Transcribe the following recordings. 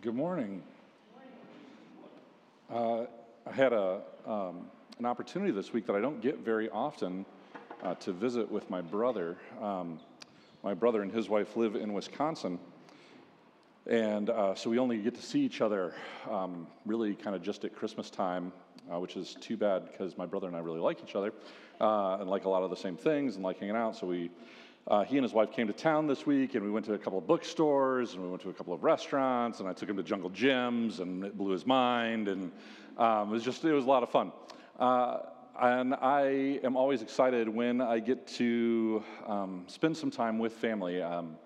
Good morning. Uh, I had a, um, an opportunity this week that I don't get very often uh, to visit with my brother. Um, my brother and his wife live in Wisconsin, and uh, so we only get to see each other um, really kind of just at Christmas time, uh, which is too bad because my brother and I really like each other uh, and like a lot of the same things and like hanging out. So we uh, he and his wife came to town this week, and we went to a couple of bookstores, and we went to a couple of restaurants, and I took him to Jungle Gyms, and it blew his mind, and um, it was just it was a lot of fun. Uh, and I am always excited when I get to um, spend some time with family. Um,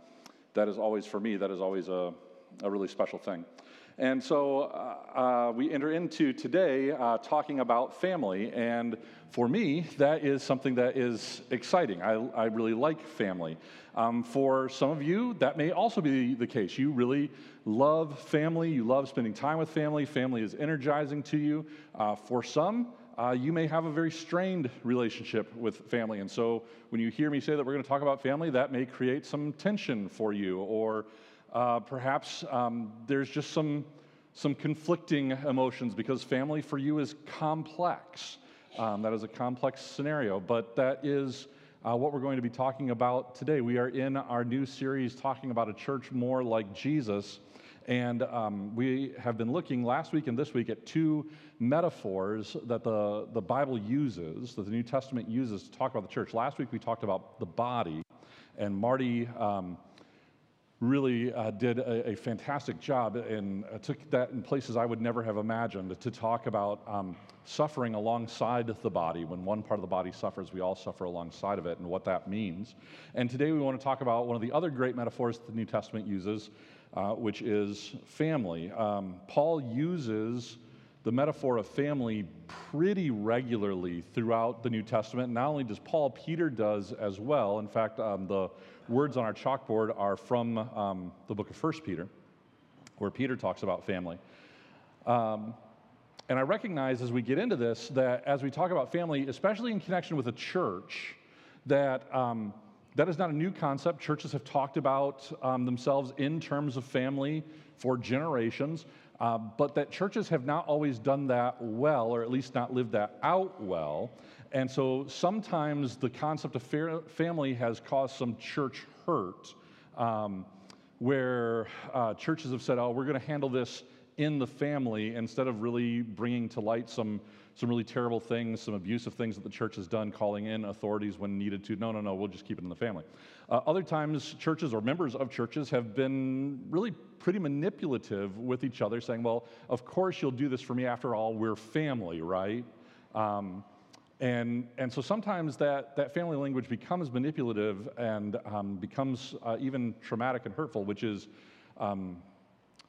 that is always for me. That is always a, a really special thing. And so uh, uh, we enter into today uh, talking about family. And for me, that is something that is exciting. I, I really like family. Um, for some of you, that may also be the case. You really love family, you love spending time with family, family is energizing to you. Uh, for some, uh, you may have a very strained relationship with family. And so when you hear me say that we're going to talk about family, that may create some tension for you or uh, perhaps um, there's just some, some conflicting emotions because family for you is complex. Um, that is a complex scenario, but that is uh, what we're going to be talking about today. We are in our new series talking about a church more like Jesus. And um, we have been looking last week and this week at two metaphors that the, the Bible uses, that the New Testament uses to talk about the church. Last week we talked about the body, and Marty um, really uh, did a, a, fantastic job and uh, took that in places I would never have imagined to talk about um, suffering alongside the body. When one part of the body suffers, we all suffer alongside of it and what that means. And today we want to talk about one of the other great metaphors the New Testament uses, uh, which is family. Um, Paul uses the metaphor of family pretty regularly throughout the New Testament. Not only does Paul, Peter does as well. In fact, um, the words on our chalkboard are from um, the book of First Peter, where Peter talks about family. Um, and I recognize as we get into this that as we talk about family, especially in connection with a church, that um, that is not a new concept. Churches have talked about um, themselves in terms of family for generations. Uh, but that churches have not always done that well, or at least not lived that out well. And so sometimes the concept of family has caused some church hurt, um, where uh, churches have said, oh, we're going to handle this in the family instead of really bringing to light some some really terrible things, some abusive things that the church has done, calling in authorities when needed to. No, no, no, we'll just keep it in the family. Uh, other times, churches or members of churches have been really pretty manipulative with each other, saying, well, of course you'll do this for me. After all, we're family, right? Um, and, and so sometimes that, that family language becomes manipulative and um, becomes uh, even traumatic and hurtful, which is um,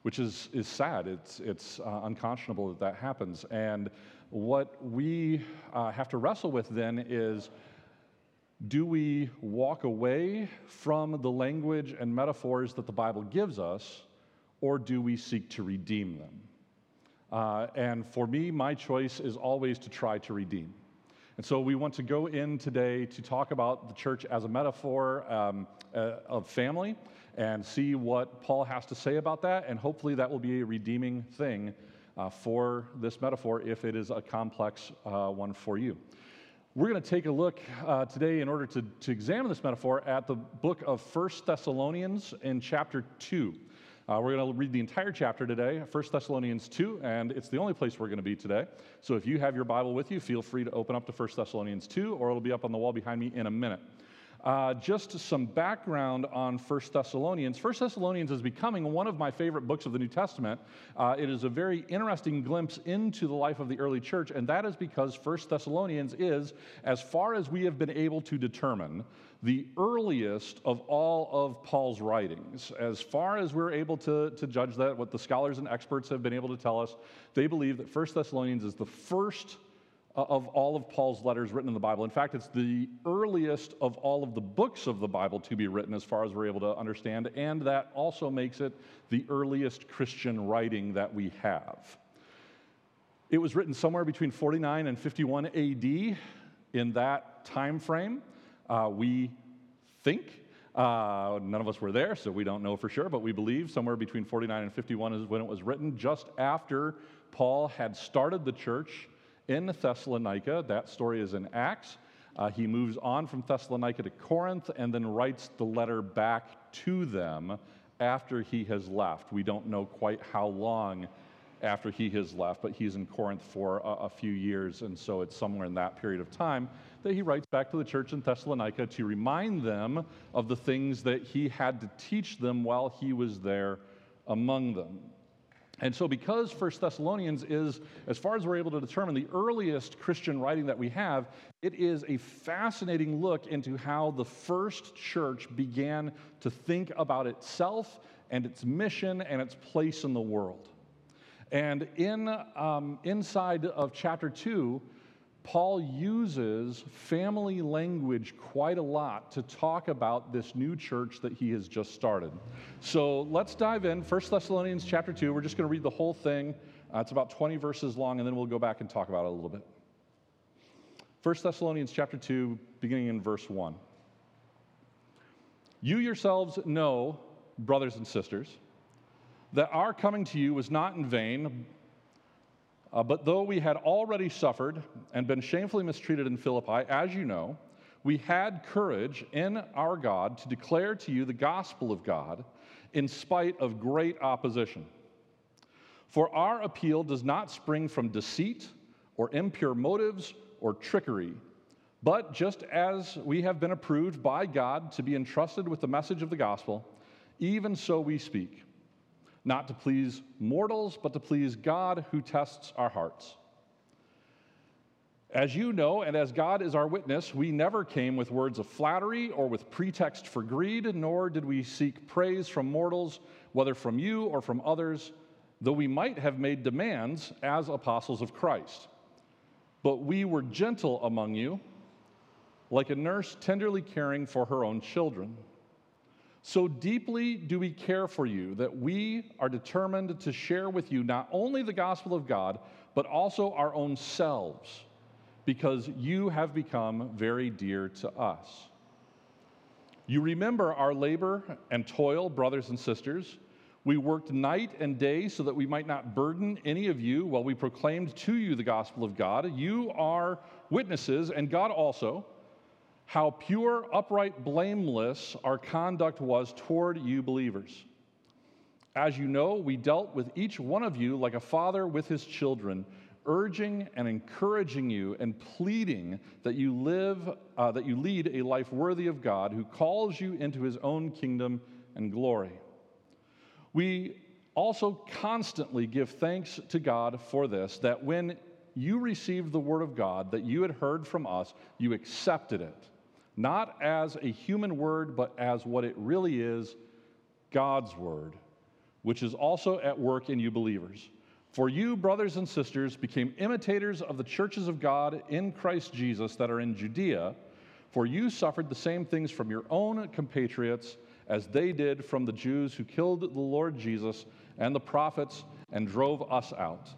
which is, is sad. It's, it's uh, unconscionable that that happens. And what we uh, have to wrestle with then is do we walk away from the language and metaphors that the Bible gives us, or do we seek to redeem them? Uh, and for me, my choice is always to try to redeem. And so we want to go in today to talk about the church as a metaphor um, uh, of family and see what Paul has to say about that. And hopefully that will be a redeeming thing uh, for this metaphor if it is a complex uh, one for you. We're going to take a look uh, today, in order to, to examine this metaphor, at the book of First Thessalonians in chapter 2. Uh, we're going to read the entire chapter today, 1 Thessalonians 2, and it's the only place we're going to be today. So if you have your Bible with you, feel free to open up to 1 Thessalonians 2, or it'll be up on the wall behind me in a minute. Uh, just some background on First Thessalonians. First Thessalonians is becoming one of my favorite books of the New Testament. Uh, it is a very interesting glimpse into the life of the early church, and that is because First Thessalonians is, as far as we have been able to determine, the earliest of all of Paul's writings. As far as we're able to, to judge that, what the scholars and experts have been able to tell us, they believe that First Thessalonians is the first of all of Paul's letters written in the Bible. In fact, it's the earliest of all of the books of the Bible to be written, as far as we're able to understand, and that also makes it the earliest Christian writing that we have. It was written somewhere between 49 and 51 AD. In that time frame, uh, we think Uh, none of us were there, so we don't know for sure, but we believe somewhere between 49 and 51 is when it was written, just after Paul had started the church in Thessalonica. That story is in Acts. Uh, he moves on from Thessalonica to Corinth and then writes the letter back to them after he has left. We don't know quite how long after he has left, but he's in Corinth for a, a, few years, and so it's somewhere in that period of time that he writes back to the church in Thessalonica to remind them of the things that he had to teach them while he was there among them. And so, because First Thessalonians is, as far as we're able to determine, the earliest Christian writing that we have, it is a fascinating look into how the first church began to think about itself and its mission and its place in the world. And in, um, inside of chapter 2, Paul uses family language quite a lot to talk about this new church that he has just started. So let's dive in. 1 Thessalonians chapter 2. We're just going to read the whole thing. Uh, it's about 20 verses long, and then we'll go back and talk about it a little bit. 1 Thessalonians chapter 2, beginning in verse 1. You yourselves know, brothers and sisters, that our coming to you was not in vain. Uh, but though we had already suffered and been shamefully mistreated in Philippi, as you know, we had courage in our God to declare to you the gospel of God in spite of great opposition. For our appeal does not spring from deceit or impure motives or trickery, but just as we have been approved by God to be entrusted with the message of the gospel, even so we speak not to please mortals, but to please God who tests our hearts. As you know, and as God is our witness, we never came with words of flattery or with pretext for greed, nor did we seek praise from mortals, whether from you or from others, though we might have made demands as apostles of Christ. But we were gentle among you, like a nurse tenderly caring for her own children. So deeply do we care for you that we are determined to share with you not only the gospel of God, but also our own selves, because you have become very dear to us. You remember our labor and toil, brothers and sisters. We worked night and day so that we might not burden any of you while we proclaimed to you the gospel of God. You are witnesses, and God also how pure, upright, blameless our conduct was toward you believers. As you know, we dealt with each one of you like a father with his children, urging and encouraging you and pleading that you live, uh, that you lead a life worthy of God, who calls you into his own kingdom and glory. We also constantly give thanks to God for this, that when you received the word of God that you had heard from us, you accepted it not as a human word, but as what it really is God's word, which is also at work in you believers. For you, brothers and sisters, became imitators of the churches of God in Christ Jesus that are in Judea, for you suffered the same things from your own compatriots as they did from the Jews who killed the Lord Jesus and the prophets and drove us out.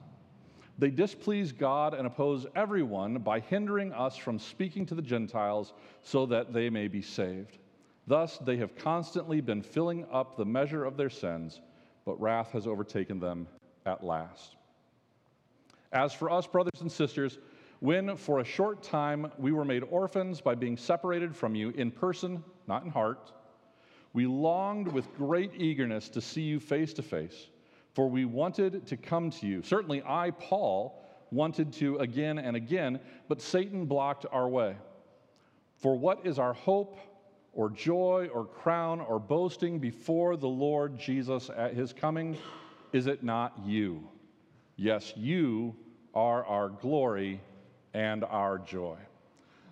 They displease God and oppose everyone by hindering us from speaking to the Gentiles so that they may be saved. Thus, they have constantly been filling up the measure of their sins, but wrath has overtaken them at last. As for us, brothers and sisters, when for a short time we were made orphans by being separated from you in person, not in heart, we longed with great eagerness to see you face to face for we wanted to come to you. Certainly, I, Paul, wanted to again and again, but Satan blocked our way. For what is our hope or joy or crown or boasting before the Lord Jesus at his coming? Is it not you? Yes, you are our glory and our joy.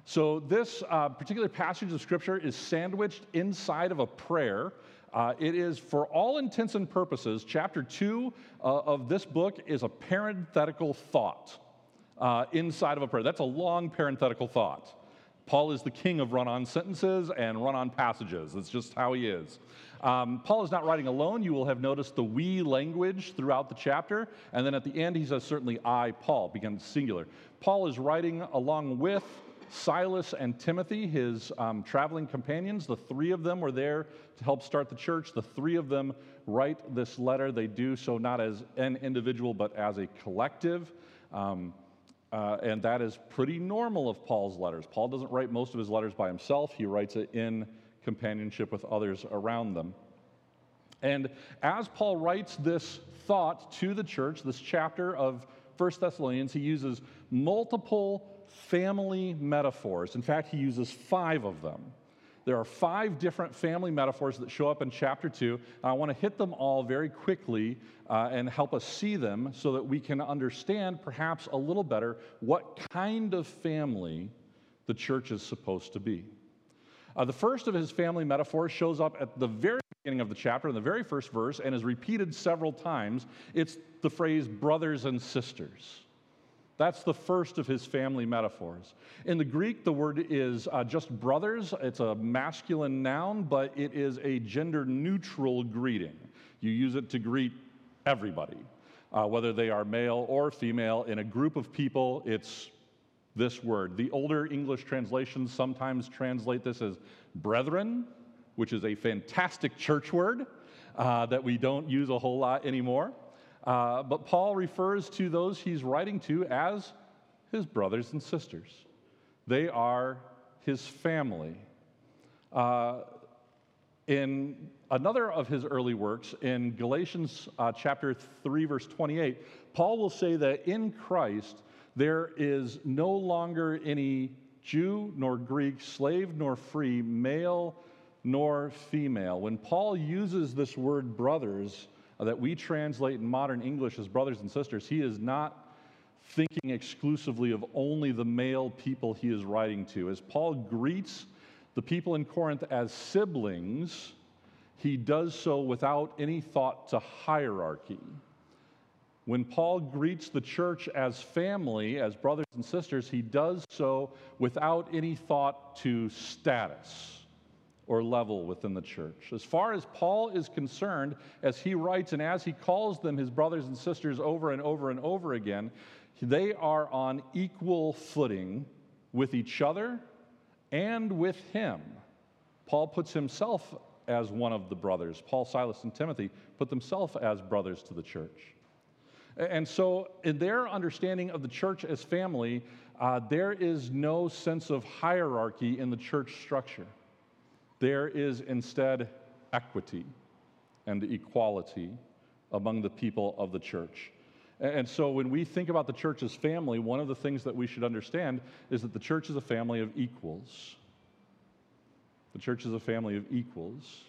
So, this uh, particular passage of Scripture is sandwiched inside of a prayer uh, it is, for all intents and purposes, chapter two uh, of this book is a parenthetical thought uh, inside of a prayer. That's a long parenthetical thought. Paul is the king of run on sentences and run on passages. It's just how he is. Um, Paul is not writing alone. You will have noticed the we language throughout the chapter. And then at the end, he says, Certainly I, Paul, begins singular. Paul is writing along with Silas and Timothy, his um, traveling companions. The three of them were there to help start the church. The three of them write this letter. They do so not as an individual, but as a collective. Um, uh, and that is pretty normal of Paul's letters. Paul doesn't write most of his letters by himself, he writes it in companionship with others around them. And as Paul writes this thought to the church, this chapter of 1 Thessalonians, he uses multiple family metaphors. In fact, he uses five of them. There are five different family metaphors that show up in chapter 2. And I want to hit them all very quickly uh, and help us see them so that we can understand perhaps a little better what kind of family the church is supposed to be. Uh, the first of his family metaphors shows up at the very beginning of the chapter, in the very first verse, and is repeated several times. It's the phrase brothers and sisters. That's the first of his family metaphors. In the Greek, the word is uh, just brothers. It's a masculine noun, but it is a gender neutral greeting. You use it to greet everybody, uh, whether they are male or female. In a group of people, it's this word. The older English translations sometimes translate this as brethren, which is a fantastic church word uh, that we don't use a whole lot anymore. Uh, but Paul refers to those he's writing to as his brothers and sisters. They are his family. Uh, in another of his early works, in Galatians uh, chapter 3, verse 28, Paul will say that in Christ there is no longer any Jew nor Greek, slave nor free, male nor female. When Paul uses this word brothers, that we translate in modern English as brothers and sisters, he is not thinking exclusively of only the male people he is writing to. As Paul greets the people in Corinth as siblings, he does so without any thought to hierarchy. When Paul greets the church as family, as brothers and sisters, he does so without any thought to status or level within the church. As far as Paul is concerned, as he writes and as he calls them his brothers and sisters over and over and over again, they are on equal footing with each other and with him. Paul puts himself as one of the brothers. Paul, Silas, and Timothy put themselves as brothers to the church. And so, in their understanding of the church as family, uh, there is no sense of hierarchy in the church structure. There is instead equity and equality among the people of the church. And so when we think about the church as family, one of the things that we should understand is that the church is a family of equals. The church is a family of equals.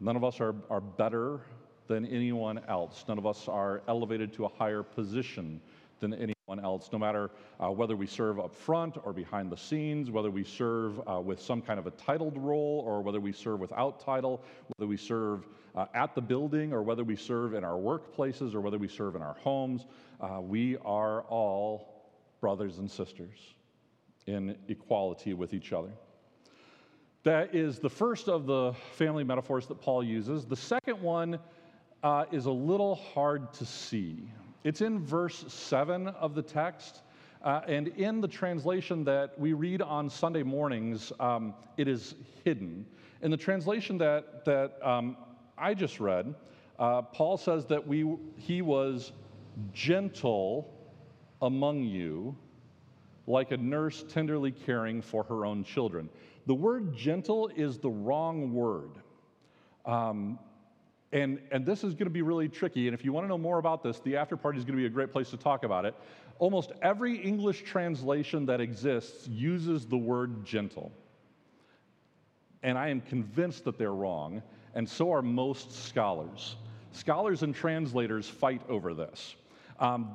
None of us are, are better than anyone else. None of us are elevated to a higher position than anyone else, no matter uh, whether we serve up front or behind the scenes, whether we serve uh, with some kind of a titled role or whether we serve without title, whether we serve uh, at the building or whether we serve in our workplaces or whether we serve in our homes. Uh, we are all brothers and sisters in equality with each other. That is the first of the family metaphors that Paul uses. The second one uh, is a little hard to see. It's in verse 7 of the text. Uh, and in the translation that we read on Sunday mornings, um, it is hidden. In the translation that, that um, I just read, uh, Paul says that we, he was gentle among you, like a nurse tenderly caring for her own children. The word gentle is the wrong word. Um, and, and this is going to be really tricky. And if you want to know more about this, the after party is going to be a great place to talk about it. Almost every English translation that exists uses the word gentle. And I am convinced that they're wrong, and so are most scholars. Scholars and translators fight over this. Um,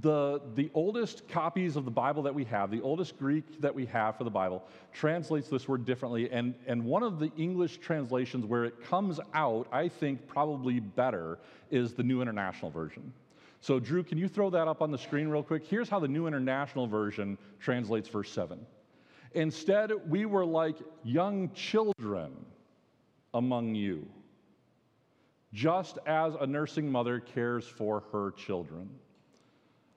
the, the oldest copies of the Bible that we have, the oldest Greek that we have for the Bible, translates this word differently. And, and one of the English translations where it comes out, I think, probably better, is the New International Version. So, Drew, can you throw that up on the screen real quick? Here's how the New International Version translates verse 7. Instead, we were like young children among you, just as a nursing mother cares for her children.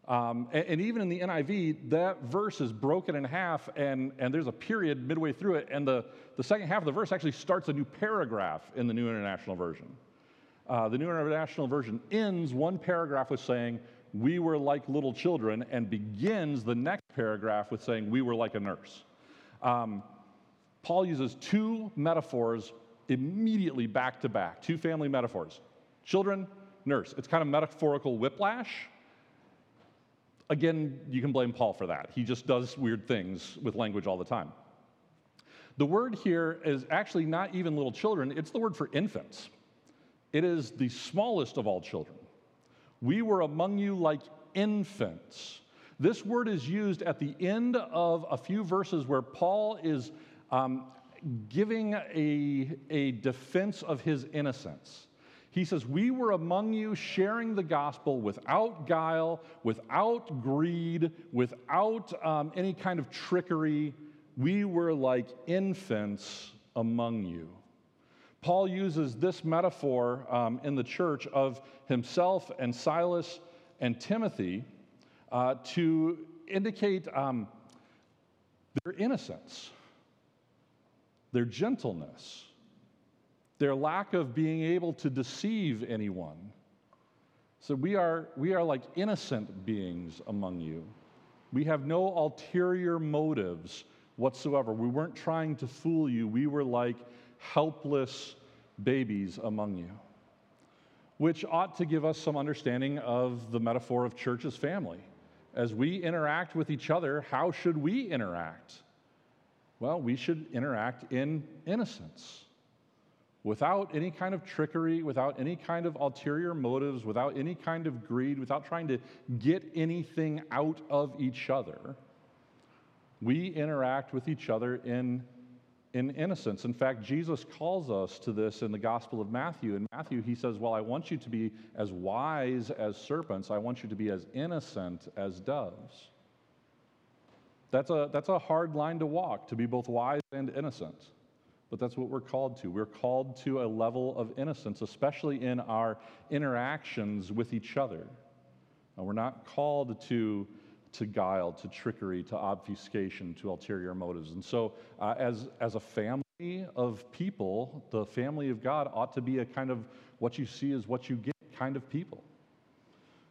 Um, and, and, even in the NIV, that verse is broken in half, and, and there's a period midway through it, and the, the second half of the verse actually starts a new paragraph in the New International Version. Uh, the New International Version ends one paragraph with saying, We were like little children, and begins the next paragraph with saying, We were like a nurse. Um, Paul uses two metaphors immediately back to back, two family metaphors children, nurse. It's kind of metaphorical whiplash Again, you can blame Paul for that. He just does weird things with language all the time. The word here is actually not even little children, it's the word for infants. It is the smallest of all children. We were among you like infants. This word is used at the end of a few verses where Paul is um, giving a, a defense of his innocence. He says, We were among you sharing the gospel without guile, without greed, without um, any kind of trickery. We were like infants among you. Paul uses this metaphor um, in the church of himself and Silas and Timothy uh, to indicate um, their innocence, their gentleness their lack of being able to deceive anyone. So we are, we are like innocent beings among you. We have no ulterior motives whatsoever. We weren't trying to fool you. We were like helpless babies among you, which ought to give us some understanding of the metaphor of church as family. As we interact with each other, how should we interact? Well, we should interact in innocence without any kind of trickery, without any kind of ulterior motives, without any kind of greed, without trying to get anything out of each other, we interact with each other in, in innocence. In fact, Jesus calls us to this in the Gospel of Matthew. In Matthew, he says, Well, I want you to be as wise as serpents, I want you to be as innocent as doves. That's a, that's a hard line to walk, to be both wise and innocent but that's what we're called to. We're called to a level of innocence, especially in our interactions with each other. Now, we're not called to, to guile, to trickery, to obfuscation, to ulterior motives. And so, uh, as, as a family of people, the family of God ought to be a kind of what you see is what you get kind of people.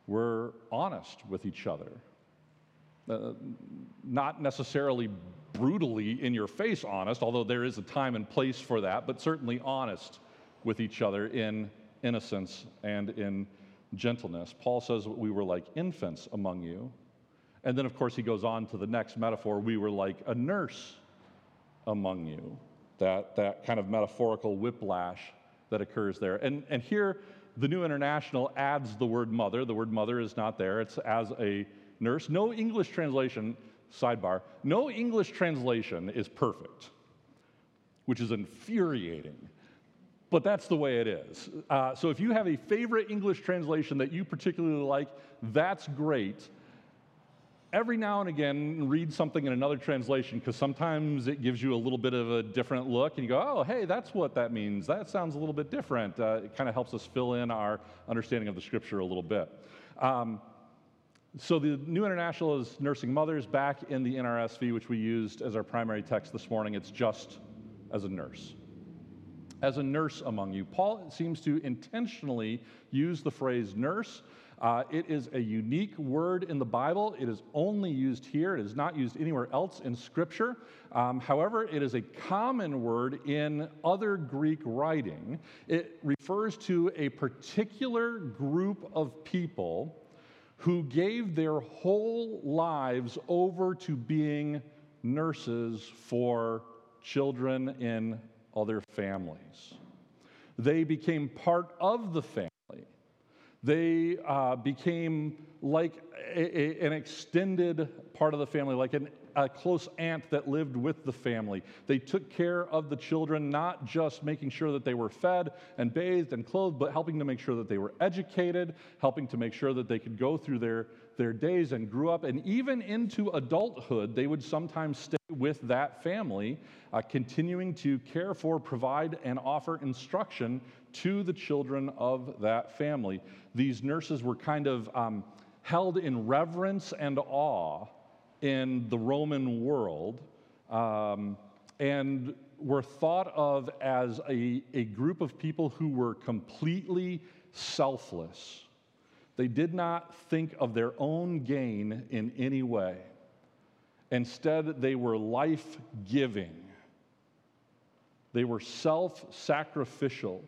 We're honest with each other. Uh, not necessarily brutally in your face honest, although there is a time and place for that, but certainly honest with each other in innocence and in gentleness. Paul says we were like infants among you. And then, of course, he goes on to the next metaphor we were like a nurse among you. That, that kind of metaphorical whiplash that occurs there. And, and here, the New International adds the word mother. The word mother is not there, it's as a nurse. No English translation sidebar, no English translation is perfect, which is infuriating. But that's the way it is. Uh, so if you have a favorite English translation that you particularly like, that's great. Every now and again, read something in another translation because sometimes it gives you a little bit of a different look, and you go, oh, hey, that's what that means. That sounds a little bit different. Uh, it kind of helps us fill in our understanding of the scripture a little bit. Um, so the New International is nursing mothers back in the NRSV, which we used as our primary text this morning. It's just as a nurse. As a nurse among you. Paul seems to intentionally use the phrase nurse. Uh, it is a unique word in the Bible. It is only used here. It is not used anywhere else in Scripture. Um, however, it is a common word in other Greek writing. It refers to a particular group of people who gave their whole lives over to being nurses for children in other families. They became part of the family. They uh, became like a, a, an extended part of the family, like an a close aunt that lived with the family. They took care of the children, not just making sure that they were fed and bathed and clothed, but helping to make sure that they were educated, helping to make sure that they could go through their, their days and grew up. And even into adulthood, they would sometimes stay with that family, uh, continuing to care for, provide, and offer instruction to the children of that family. These nurses were kind of um, held in reverence and awe in the Roman world um, and were thought of as a, a group of people who were completely selfless. They did not think of their own gain in any way. Instead, they were life giving. They were self sacrificial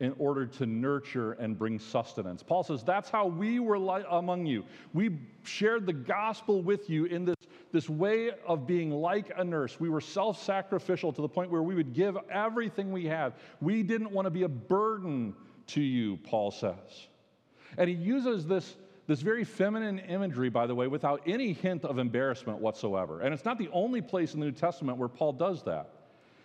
in order to nurture and bring sustenance. Paul says, That's how we were among you. We shared the gospel with you in this, this way of being like a nurse. We were self sacrificial to the point where we would give everything we have. We didn't want to be a burden to you, Paul says. And he uses this, this very feminine imagery, by the way, without any hint of embarrassment whatsoever. And it's not the only place in the New Testament where Paul does that.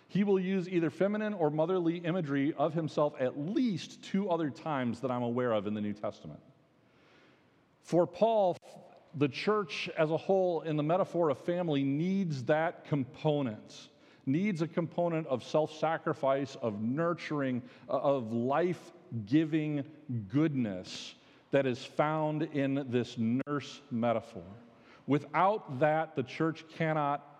He will use either feminine or motherly imagery of himself at least two other times that I'm aware of in the New Testament. For Paul, the church as a whole, in the metaphor of family, needs that component, needs a component of self sacrifice, of nurturing, uh, of life giving goodness that is found in this nurse metaphor. Without that, the church cannot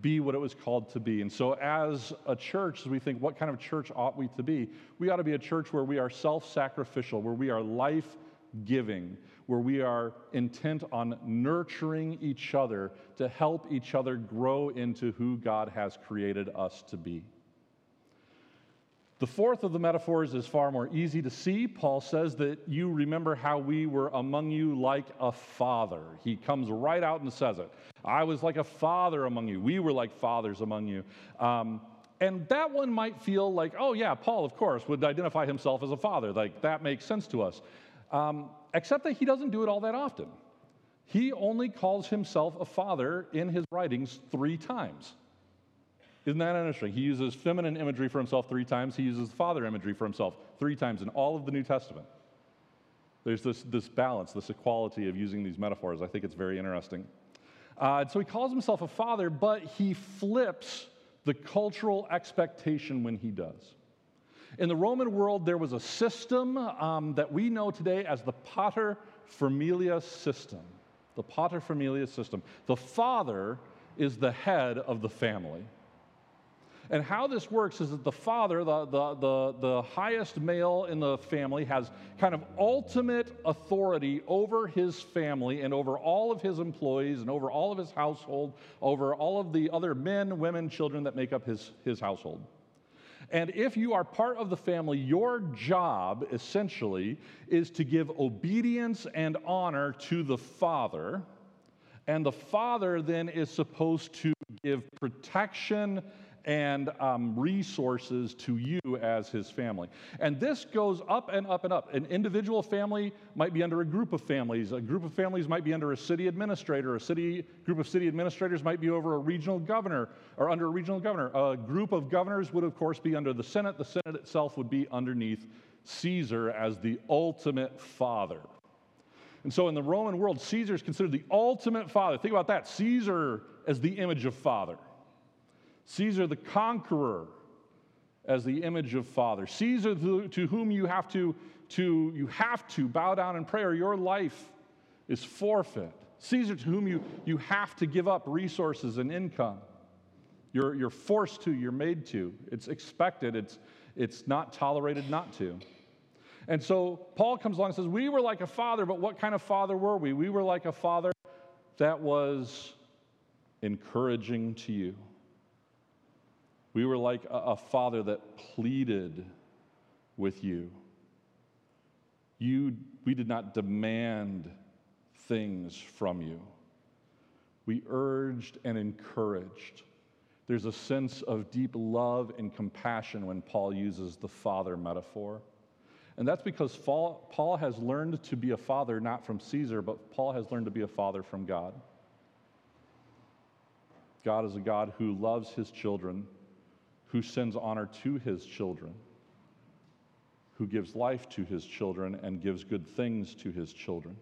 be what it was called to be. And so, as a church, as we think, what kind of church ought we to be? We ought to be a church where we are self sacrificial, where we are life giving, where we are intent on nurturing each other to help each other grow into who God has created us to be. The fourth of the metaphors is far more easy to see. Paul says that you remember how we were among you like a father. He comes right out and says it. I was like a father among you. We were like fathers among you. Um, and that one might feel like, oh, yeah, Paul, of course, would identify himself as a father. Like, that makes sense to us. Um, except that he doesn't do it all that often. He only calls himself a father in his writings three times. Isn't that interesting? He uses feminine imagery for himself three times. He uses father imagery for himself three times in all of the New Testament. There's this, this balance, this equality of using these metaphors. I think it's very interesting. Uh, so he calls himself a father, but he flips the cultural expectation when he does. In the Roman world, there was a system um, that we know today as the pater familias system. The pater familias system. The father is the head of the family. And how this works is that the father, the, the, the, the, highest male in the family, has kind of ultimate authority over his family and over all of his employees and over all of his household, over all of the other men, women, children that make up his, his household. And if you are part of the family, your job essentially is to give obedience and honor to the father. And the father then is supposed to give protection and um, resources to you as his family. And this goes up and up and up. An individual family might be under a group of families. A group of families might be under a city administrator. A city group of city administrators might be over a regional governor or under a regional governor. A group of governors would, of course, be under the Senate. The Senate itself would be underneath Caesar as the ultimate father. And so in the Roman world, Caesar is considered the ultimate father. Think about that Caesar as the image of father. Caesar the conqueror as the image of father. Caesar to whom you have to, to, you have to bow down in prayer. Your life is forfeit. Caesar to whom you, you have to give up resources and income. You're, you're forced to, you're made to. It's expected, it's, it's not tolerated not to. And so Paul comes along and says, We were like a father, but what kind of father were we? We were like a father that was encouraging to you. We were like a, a father that pleaded with you. you. We did not demand things from you. We urged and encouraged. There's a sense of deep love and compassion when Paul uses the father metaphor. And that's because Paul has learned to be a father not from Caesar, but Paul has learned to be a father from God. God is a God who loves his children who sends honor to his children, who gives life to his children and gives good things to his children.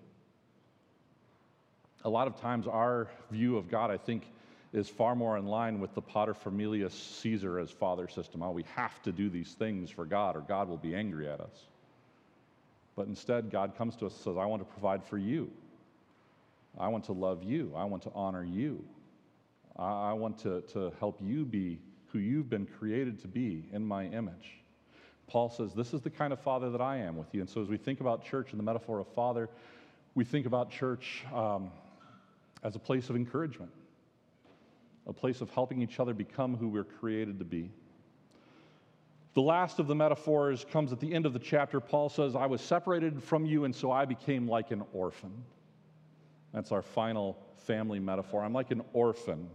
A lot of times, our view of God, I think, is far more in line with the paterfamilias Caesar as father system. Oh, we have to do these things for God, or God will be angry at us. But instead, God comes to us and says, I want to provide for you. I want to love you. I want to honor you. I, I want to, to help you be who you've been created to be in my image. Paul says, This is the kind of father that I am with you. And so, as we think about church and the metaphor of father, we think about church um, as a place of encouragement, a place of helping each other become who we're created to be. The last of the metaphors comes at the end of the chapter. Paul says, I was separated from you, and so I became like an orphan. That's our final family metaphor. I'm like an orphan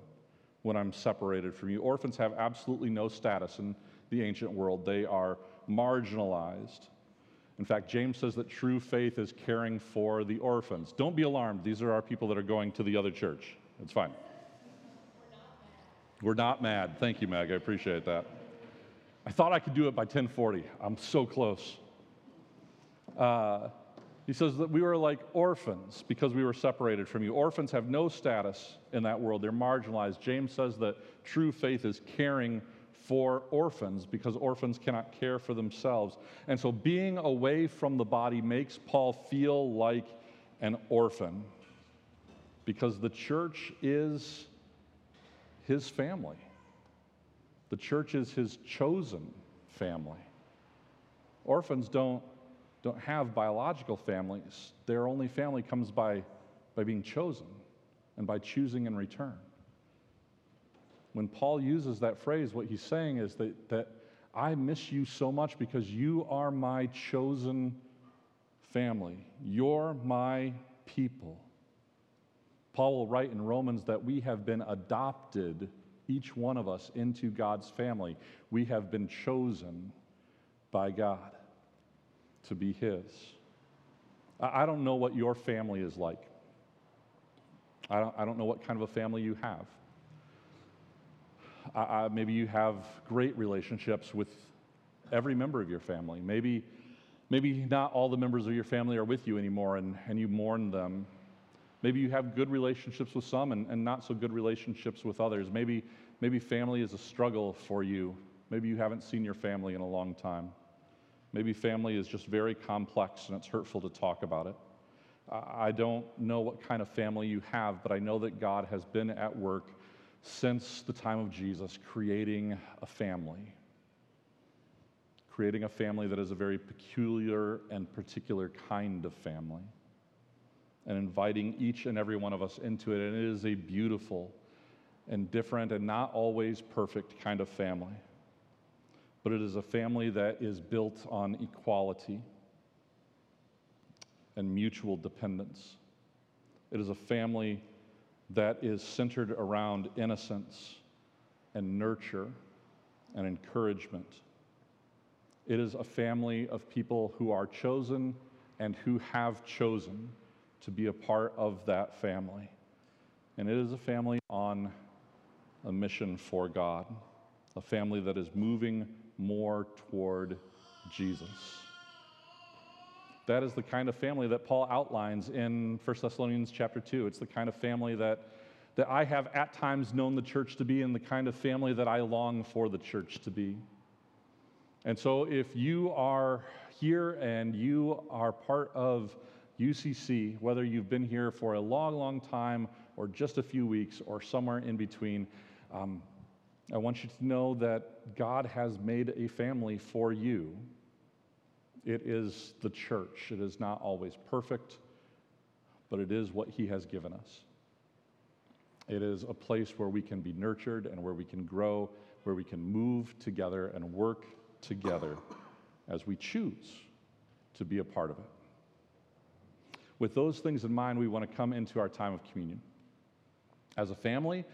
when I'm separated from you. Orphans have absolutely no status in the ancient world, they are marginalized. In fact, James says that true faith is caring for the orphans. Don't be alarmed. These are our people that are going to the other church. It's fine. We're not mad. Thank you, Meg. I appreciate that. I thought I could do it by 1040. I'm so close. Uh, he says that we were like orphans because we were separated from you. Orphans have no status in that world, they're marginalized. James says that true faith is caring for orphans because orphans cannot care for themselves. And so being away from the body makes Paul feel like an orphan because the church is his family. The church is his chosen family. Orphans don't, don't have biological families. Their only family comes by, by being chosen and by choosing in return when Paul uses that phrase, what he's saying is that, that I miss you so much because you are my chosen family. You're my people. Paul will write in Romans that we have been adopted, each one of us, into God's family. We have been chosen by God to be His. I don't know what your family is like. I don't, I don't know what kind of a family you have uh, maybe you have great relationships with every member of your family. Maybe, maybe not all the members of your family are with you anymore and, and you mourn them. Maybe you have good relationships with some and, and not so good relationships with others. Maybe, maybe family is a struggle for you. Maybe you haven't seen your family in a long time. Maybe family is just very complex and it's hurtful to talk about it. I don't know what kind of family you have, but I know that God has been at work since the time of Jesus, creating a family. Creating a family that is a very peculiar and particular kind of family. And inviting each and every one of us into it. And it is a beautiful and different and not always perfect kind of family. But it is a family that is built on equality and mutual dependence. It is a family that is centered around innocence and nurture and encouragement. It is a family of people who are chosen and who have chosen to be a part of that family. And it is a family on a mission for God, a family that is moving more toward Jesus. That is the kind of family that Paul outlines in 1 Thessalonians chapter 2. It's the kind of family that, that I have at times known the church to be and the kind of family that I long for the church to be. And so if you are here and you are part of UCC, whether you've been here for a long, long time or just a few weeks or somewhere in between, um, I want you to know that God has made a family for you. It is the church. It is not always perfect, but it is what He has given us. It is a place where we can be nurtured and where we can grow, where we can move together and work together as we choose to be a part of it. With those things in mind, we want to come into our time of communion. As a family,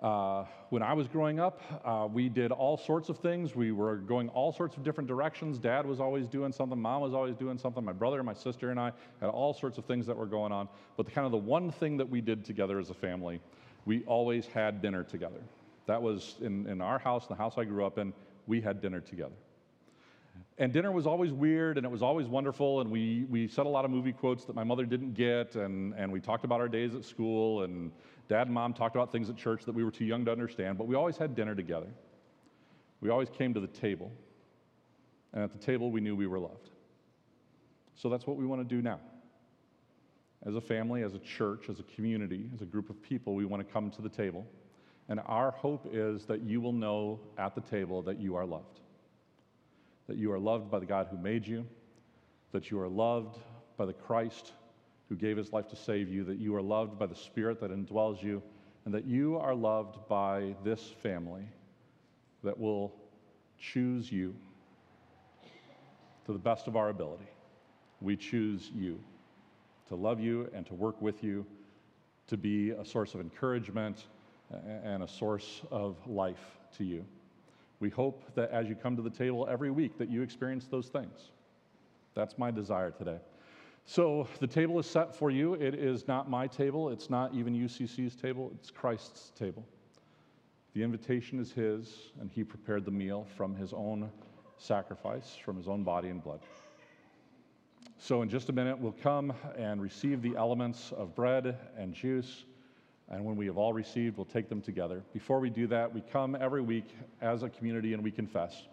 uh, when I was growing up, uh, we did all sorts of things. We were going all sorts of different directions. Dad was always doing something. Mom was always doing something. My brother, my sister, and I had all sorts of things that were going on. But the kind of the one thing that we did together as a family, we always had dinner together. That was in, in our house, the house I grew up in, we had dinner together. And dinner was always weird and it was always wonderful. And we, we said a lot of movie quotes that my mother didn't get. And, and we talked about our days at school. And dad and mom talked about things at church that we were too young to understand. But we always had dinner together. We always came to the table. And at the table, we knew we were loved. So that's what we want to do now. as a family, as a church, as a community, as a group of people, we want to come to the table. And our hope is that you will know at the table that you are loved. That you are loved by the God who made you, that you are loved by the Christ who gave his life to save you, that you are loved by the Spirit that indwells you, and that you are loved by this family that will choose you to the best of our ability. We choose you to love you and to work with you, to be a source of encouragement and a source of life to you. We hope that as you come to the table every week that you experience those things. That's my desire today. So the table is set for you. It is not my table, it's not even UCC's table, it's Christ's table. The invitation is his, and he prepared the meal from his own sacrifice, from his own body and blood. So, in just a minute, we'll come and receive the elements of bread and juice. And when we have all received, we'll take them together. Before we do that, we come every week as a community and we confess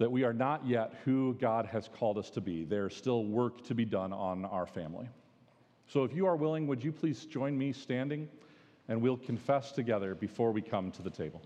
that we are not yet who God has called us to be. There's still work to be done on our family. So, if you are willing, would you please join me standing and we'll confess together before we come to the table.